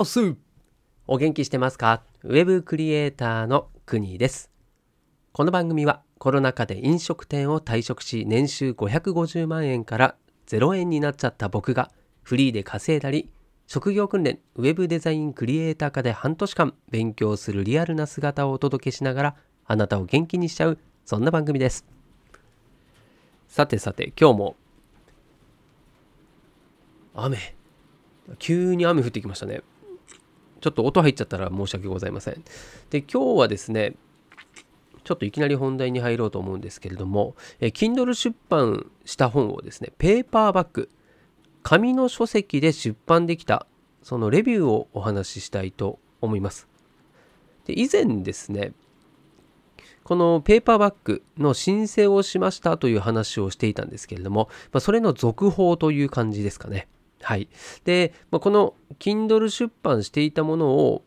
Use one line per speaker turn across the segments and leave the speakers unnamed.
おすお元気してますか？ウェブクリエイターの国です。この番組はコロナ禍で飲食店を退職し年収550万円から0円になっちゃった僕がフリーで稼いだり職業訓練ウェブデザインクリエイター科で半年間勉強するリアルな姿をお届けしながらあなたを元気にしちゃうそんな番組です。さてさて今日も雨急に雨降ってきましたね。ちょっと音入っちゃったら申し訳ございません。で、今日はですね、ちょっといきなり本題に入ろうと思うんですけれども、え Kindle 出版した本をですね、ペーパーバッグ、紙の書籍で出版できた、そのレビューをお話ししたいと思います。で以前ですね、このペーパーバッグの申請をしましたという話をしていたんですけれども、まあ、それの続報という感じですかね。はい。で、まあ、この Kindle 出版していたものを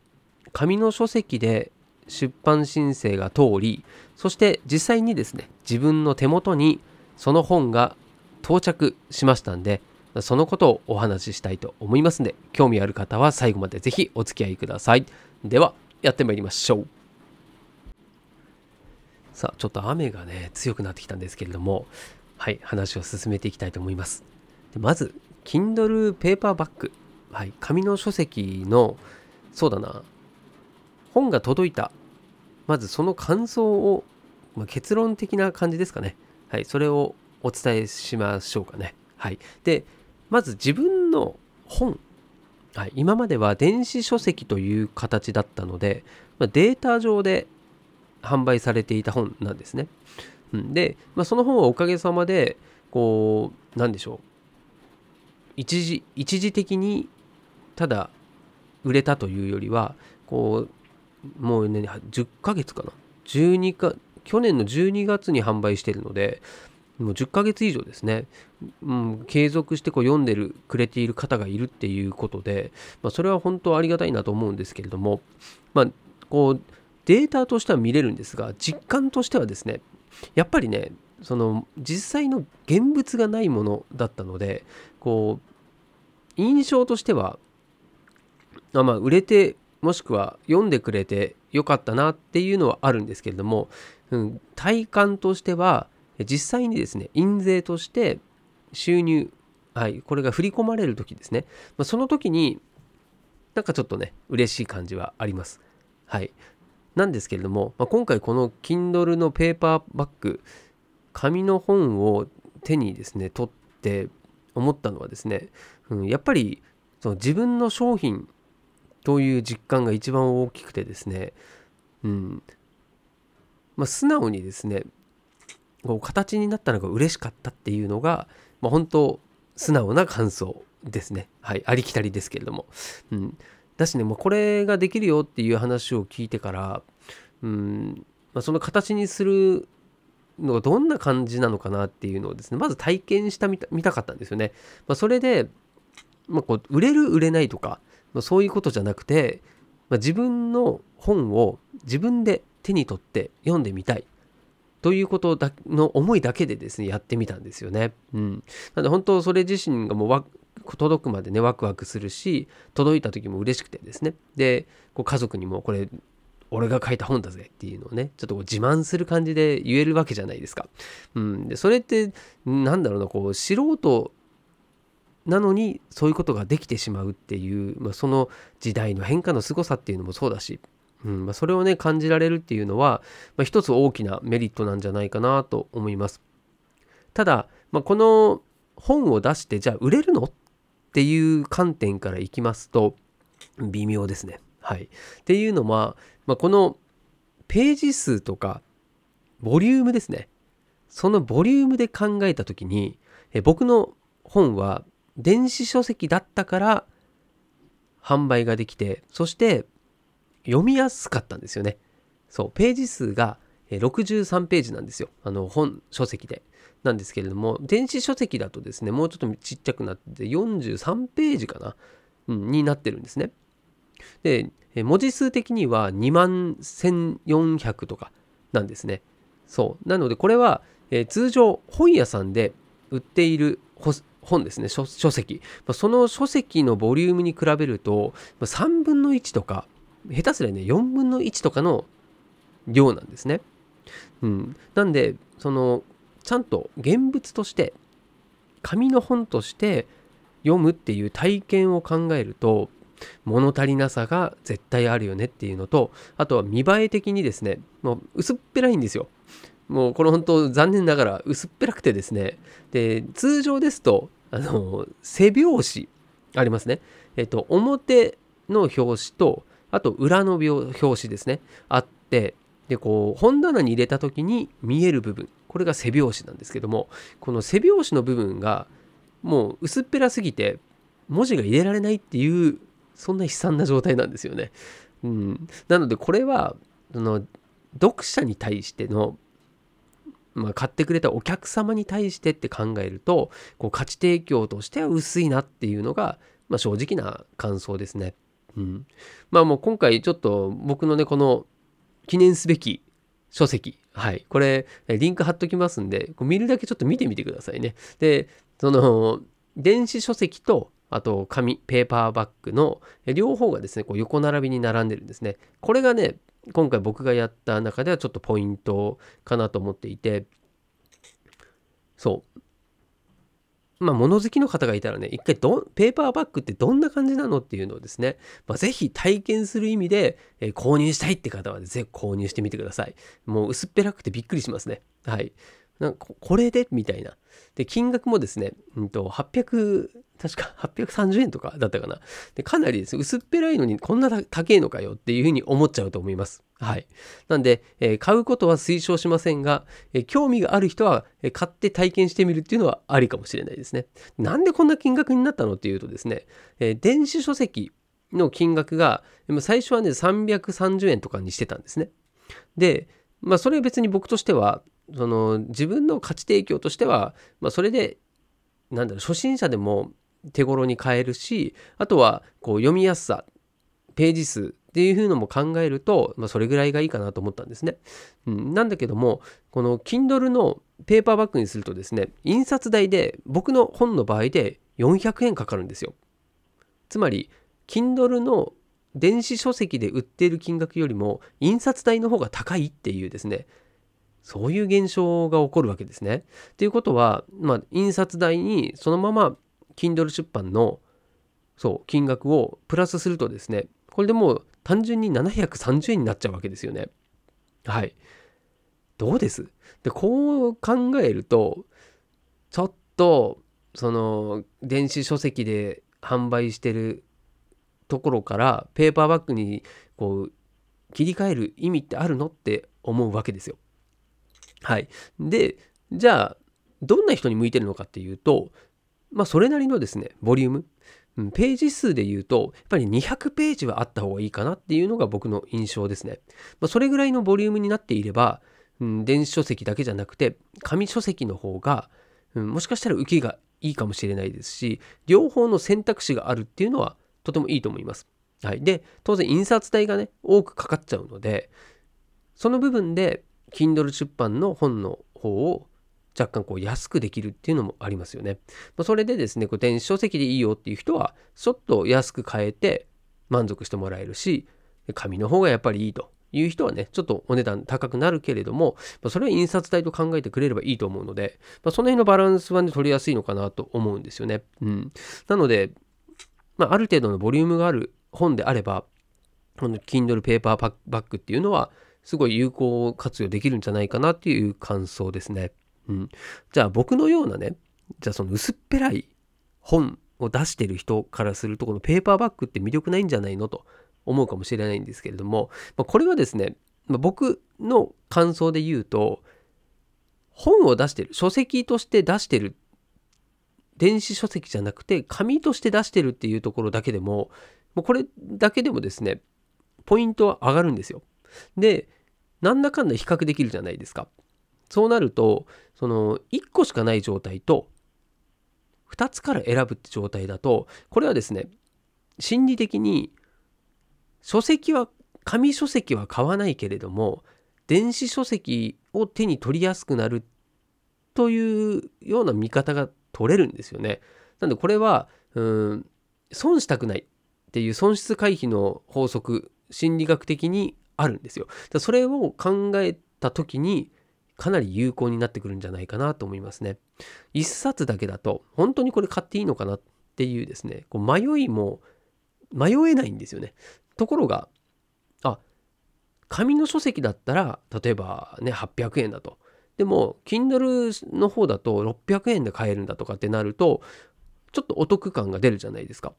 紙の書籍で出版申請が通り、そして実際にですね、自分の手元にその本が到着しましたんで、そのことをお話ししたいと思いますので、興味ある方は最後までぜひお付き合いください。では、やってまいりましょう。さあ、ちょっと雨がね、強くなってきたんですけれども、はい、話を進めていきたいと思います。でまず、Kindle ペーパーバッグ、はい、紙の書籍の、そうだな、本が届いた、まずその感想を、まあ、結論的な感じですかね。はい、それをお伝えしましょうかね。はい。で、まず自分の本、はい、今までは電子書籍という形だったので、まあ、データ上で販売されていた本なんですね。うん、で、まあ、その本はおかげさまで、こう、なんでしょう。一時一時的にただ売れたというよりはこうもうね10ヶ月かな。12か去年の12月に販売してるのでもう10ヶ月以上ですね、うん、継続してこう読んでるくれている方がいるっていうことで、まあ、それは本当ありがたいなと思うんですけれども、まあ、こうデータとしては見れるんですが実感としてはですねやっぱりねその実際の現物がないものだったのでこう印象としてはあまあ売れてもしくは読んでくれてよかったなっていうのはあるんですけれども、うん、体感としては実際にですね印税として収入はいこれが振り込まれる時ですね、まあ、その時になんかちょっとね嬉しい感じはあります。はい。なんですけれども、まあ、今回この Kindle のペーパーバッグ紙の本を手にですね取って思ったのはですね、うん、やっぱりその自分の商品という実感が一番大きくてですね、うんまあ、素直にですねこう形になったのが嬉しかったっていうのが、まあ、本当素直な感想ですね。はい、ありきたりですけれども。うん、だしね、もうこれができるよっていう話を聞いてから、うんまあ、その形にするのどんな感じなのかなっていうのをですねまず体験したみた見たかったんですよね。まあ、それで、まあ、こう売れる売れないとか、まあ、そういうことじゃなくて、まあ、自分の本を自分で手に取って読んでみたいということだの思いだけでですねやってみたんですよね。うん、なので本当それ自身がもうわ届くまでねワクワクするし届いた時も嬉しくてですねでこう家族にもこれ俺が書いた本だぜっていうのをね、ちょっとこう自慢する感じで言えるわけじゃないですか。うん。で、それって、なんだろうな、こう、素人なのにそういうことができてしまうっていう、まあ、その時代の変化の凄さっていうのもそうだし、うんまあ、それをね、感じられるっていうのは、まあ、一つ大きなメリットなんじゃないかなと思います。ただ、まあ、この本を出して、じゃあ売れるのっていう観点からいきますと、微妙ですね。はい。っていうのは、まあ、このページ数とかボリュームですね。そのボリュームで考えた時にえ僕の本は電子書籍だったから販売ができてそして読みやすかったんですよね。そうページ数が63ページなんですよ。あの本書籍で。なんですけれども電子書籍だとですねもうちょっとちっちゃくなって43ページかな、うん、になってるんですね。で文字数的には2万1400とかなんですね。そう。なのでこれは、えー、通常本屋さんで売っている本ですね書籍その書籍のボリュームに比べると3分の1とか下手すりゃね4分の1とかの量なんですね。うん、なんでそのちゃんと現物として紙の本として読むっていう体験を考えると物足りなさが絶対あるよねっていうのとあとは見栄え的にですねもう薄っぺらいんですよ。もうこれ本当残念ながら薄っぺらくてですね。で通常ですとあの背表紙ありますね。えっと表の表紙とあと裏の表紙ですね。あってでこう本棚に入れた時に見える部分。これが背表紙なんですけどもこの背表紙の部分がもう薄っぺらすぎて文字が入れられないっていうそんな悲惨な状態なんですよね。うん、なのでこれはその読者に対しての、まあ、買ってくれたお客様に対してって考えるとこう価値提供としては薄いなっていうのが、まあ、正直な感想ですね。うん、まあもう今回ちょっと僕のねこの記念すべき書籍はいこれリンク貼っときますんでこう見るだけちょっと見てみてくださいね。でその電子書籍とあと紙ペーパーバッグの両方がですねこう横並びに並んでるんですねこれがね今回僕がやった中ではちょっとポイントかなと思っていてそうまあ、物好きの方がいたらね、一回ど、ペーパーバッグってどんな感じなのっていうのをですね、まあ、ぜひ体験する意味で、えー、購入したいって方はぜひ購入してみてください。もう薄っぺらくてびっくりしますね。はい。なんかこれで？みたいな。で、金額もですね、うんと、800、確か830円とかだったかな。で、かなりですね、薄っぺらいのにこんな高いのかよっていうふうに思っちゃうと思います。はい。なんで、えー、買うことは推奨しませんが、えー、興味がある人は、えー、買って体験してみるっていうのはありかもしれないですね。なんでこんな金額になったのっていうとですね、え電子書籍の金額が、最初はね、330円とかにしてたんですね。で、まあ、それは別に僕としては、その自分の価値提供としては、まあ、それでなんだろう初心者でも手頃に買えるしあとはこう読みやすさページ数っていうのも考えると、まあ、それぐらいがいいかなと思ったんですね。うん、なんだけどもこの Kindle のペーパーバッグにするとですね印刷代で僕の本の場合で400円かかるんですよ。つまり Kindle の電子書籍で売っている金額よりも印刷代の方が高いっていうですねそういう現象が起こるわけですね。っていうことは、まあ、印刷代にそのまま Kindle 出版のそう金額をプラスするとですねこれでもう単純に730円になっちゃうわけですよね。はい。どうです？でこう考えるとちょっとその電子書籍で販売してるところからペーパーバッグにこう切り替える意味ってあるの？って思うわけですよ。はい。で、じゃあ、どんな人に向いてるのかっていうと、まあ、それなりのですね、ボリューム。ページ数で言うと、やっぱり200ページはあった方がいいかなっていうのが僕の印象ですね。まあ、それぐらいのボリュームになっていれば、うん、電子書籍だけじゃなくて、紙書籍の方が、うん、もしかしたら受けがいいかもしれないですし、両方の選択肢があるっていうのはとてもいいと思います。はい。で、当然印刷代がね、多くかかっちゃうので、その部分で Kindle 出版の本の方を若干こう安くできるっていうのもありますよね。ま、それでですね、こう電子書籍でいいよっていう人は、ちょっと安く買えて満足してもらえるし、紙の方がやっぱりいいという人はね、ちょっとお値段高くなるけれども、ま、それは印刷代と考えてくれればいいと思うので、ま、その辺のバランスはね、取りやすいのかなと思うんですよね。うん。なので、まあ、ある程度のボリュームがある本であれば、この Kindle ペーパーバッグっていうのは、すごい有効活用できるんじゃないかなっていう感想ですね。うん。じゃあ僕のようなね、じゃあその薄っぺらい本を出してる人からすると、このペーパーバッグって魅力ないんじゃないのと思うかもしれないんですけれども、まあ、これはですね、まあ、僕の感想で言うと、本を出してる、書籍として出してる、電子書籍じゃなくて紙として出してるっていうところだけでも、もうこれだけでもですね、ポイントは上がるんですよ。で、なんだかんだ比較できるじゃないですか。そうなると、その1個しかない状態と、2つから選ぶって状態だと、これはですね、心理的に書籍は、紙書籍は買わないけれども、電子書籍を手に取りやすくなるというような見方が取れるんですよね。なんでこれは、うん、損したくないっていう損失回避の法則、心理学的にあるんですよ。それを考えた時に、かなり有効になってくるんじゃないかなと思いますね。一冊だけだと、本当にこれ買っていいのかなっていうですね、こう迷いも迷えないんですよね。ところが、あ、紙の書籍だったら、例えばね、800円だと。でも、Kindle の方だと600円で買えるんだとかってなると、ちょっとお得感が出るじゃないですか。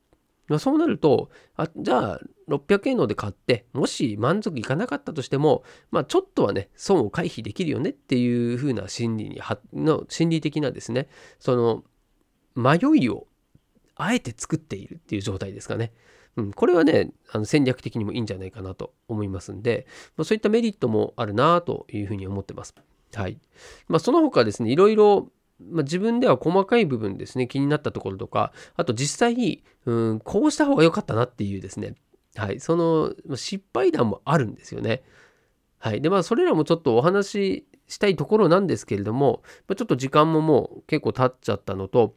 そうなると、あじゃあ600円ので買って、もし満足いかなかったとしても、まあちょっとはね、損を回避できるよねっていう風な心理にの、心理的なですね、その迷いをあえて作っているっていう状態ですかね。うん、これはね、あの戦略的にもいいんじゃないかなと思いますんで、まあ、そういったメリットもあるなというふうに思ってます。はい。まあ、その他ですね、いろいろまあ、自分では細かい部分ですね、気になったところとか、あと実際、うん、こうした方が良かったなっていうですね、はい、その失敗談もあるんですよね。はい。で、まあ、それらもちょっとお話ししたいところなんですけれども、まあ、ちょっと時間ももう結構経っちゃったのと、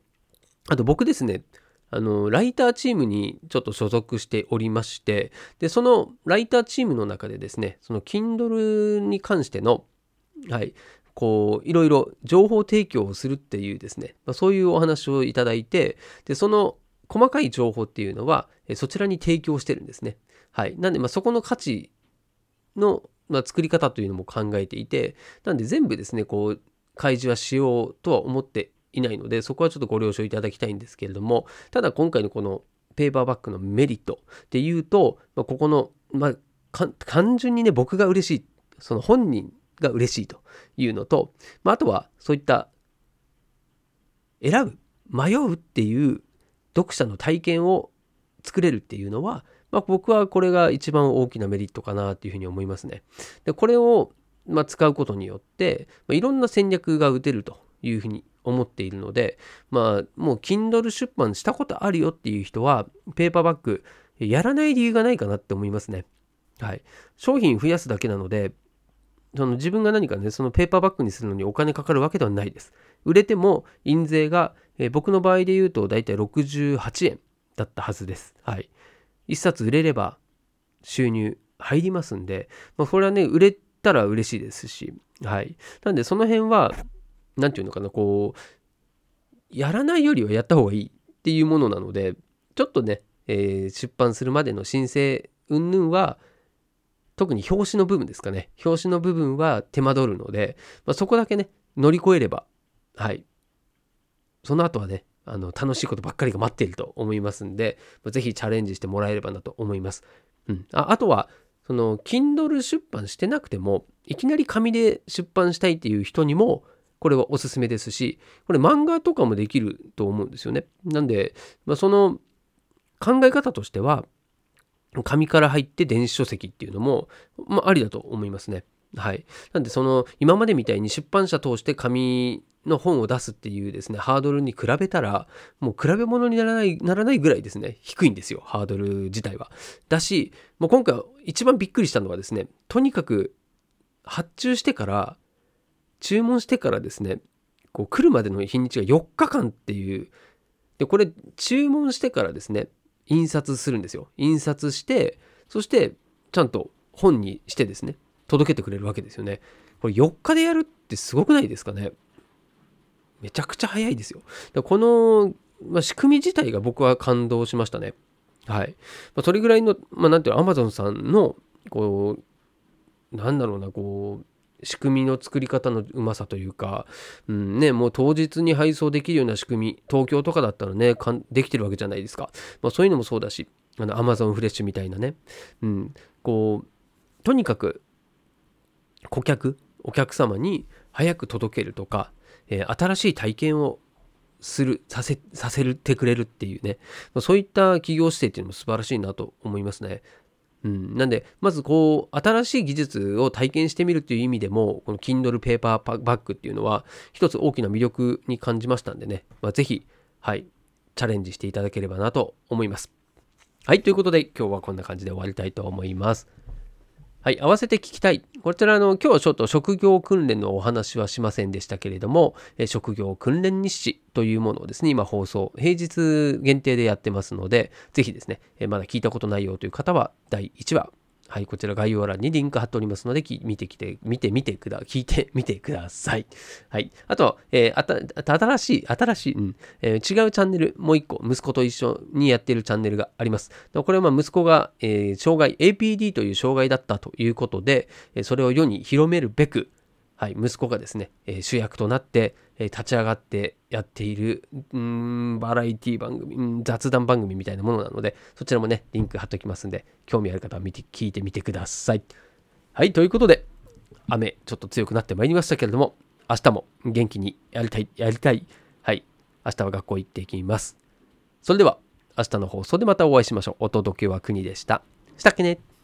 あと僕ですね、あの、ライターチームにちょっと所属しておりまして、で、そのライターチームの中でですね、その Kindle に関しての、はい、こういろいろ情報提供をするっていうですね、まあ、そういうお話をいただいてでその細かい情報っていうのはそちらに提供してるんですね。はい、なんでまあそこの価値の、まあ、作り方というのも考えていてなんで全部ですねこう開示はしようとは思っていないのでそこはちょっとご了承いただきたいんですけれどもただ今回のこのペーパーバッグのメリットっていうと、まあ、ここの、まあ、単純にね僕が嬉しいその本人が嬉しいというのと、まあ、あとはそういった選ぶ迷うっていう読者の体験を作れるっていうのは、まあ、僕はこれが一番大きなメリットかなっていうふうに思いますね。でこれをま使うことによって、まあ、いろんな戦略が打てるというふうに思っているので、まあ、もう Kindle 出版したことあるよっていう人は、ペーパーバッグやらない理由がないかなって思いますね。はい。商品増やすだけなので、その自分が何かね、そのペーパーバッグにするのにお金かかるわけではないです。売れても印税が、えー、僕の場合で言うと大体68円だったはずです。はい。1冊売れれば収入入りますんで、まあ、これはね、売れたら嬉しいですし、はい。なんでその辺は、何て言うのかな、こう、やらないよりはやった方がいいっていうものなので、ちょっとね、えー、出版するまでの申請云々は、特に表紙の部分ですかね。表紙の部分は手間取るので、まあ、そこだけね、乗り越えれば、はい。その後はね、あの楽しいことばっかりが待っていると思いますんで、まあ、ぜひチャレンジしてもらえればなと思います。うん、ああとは、その Kindle 出版してなくても、いきなり紙で出版したいっていう人にも、これはおすすめですし、これ漫画とかもできると思うんですよね。なんで、まあ、その考え方としては、紙から入って電子書籍っていうのも、まあ、ありだと思いますね。はい。なんで、その、今までみたいに出版社通して紙の本を出すっていうですね、ハードルに比べたら、もう比べ物にならない、ならないぐらいですね、低いんですよ、ハードル自体は。だし、もう今回一番びっくりしたのはですね、とにかく発注してから、注文してからですね、こう来るまでの日にちが4日間っていう、で、これ注文してからですね、印刷するんですよ。印刷して、そしてちゃんと本にしてですね、届けてくれるわけですよね。これ4日でやるってすごくないですかね？めちゃくちゃ早いですよ。この、まあ、仕組み自体が僕は感動しましたね。はい。まあ、それぐらいの、まあ、なんていうの、アマゾンさんの、こう、なんだろうな、こう、仕組みの作り方のうまさというか、うんね、もう当日に配送できるような仕組み、東京とかだったらね、できてるわけじゃないですか。まあ、そういうのもそうだし、あの、アマゾンフレッシュみたいなね、うん、こう、とにかく、顧客、お客様に早く届けるとか、えー、新しい体験をする、させ、させてくれるっていうね、まあ、そういった企業姿勢っていうのも素晴らしいなと思いますね。うん、なんで、まずこう、新しい技術を体験してみるという意味でも、この Kindle ペーパーバッグっていうのは、一つ大きな魅力に感じましたんでね、まあ、ぜひ、はい、チャレンジしていただければなと思います。はい、ということで、今日はこんな感じで終わりたいと思います。はい、合わせて聞きたい。こちらの今日はちょっと職業訓練のお話はしませんでしたけれども、え職業訓練日誌というものをですね、今放送、平日限定でやってますので、ぜひですね、えまだ聞いたことないよという方は、第1話はい、こちら概要欄にリンク貼っておりますので、見てきて、見てみてくだ、聞いて みてください。はい。あと、えー、あた、新しい、新しい、うん、えー、違うチャンネル、もう一個、息子と一緒にやっているチャンネルがあります。これはまあ息子が、えー、障害、APD という障害だったということで、それを世に広めるべく、はい、息子がですね、え、主役となって、え、立ち上がってやっている、うん、バラエティ番組、雑談番組みたいなものなので、そちらもね、リンク貼っときますんで、興味ある方は見て、聞いてみてください。はい、ということで、雨、ちょっと強くなってまいりましたけれども、明日も元気にやりたい、やりたい。はい、明日は学校行っていきます。それでは、明日の放送でまたお会いしましょう。お届けは国でした。したっけね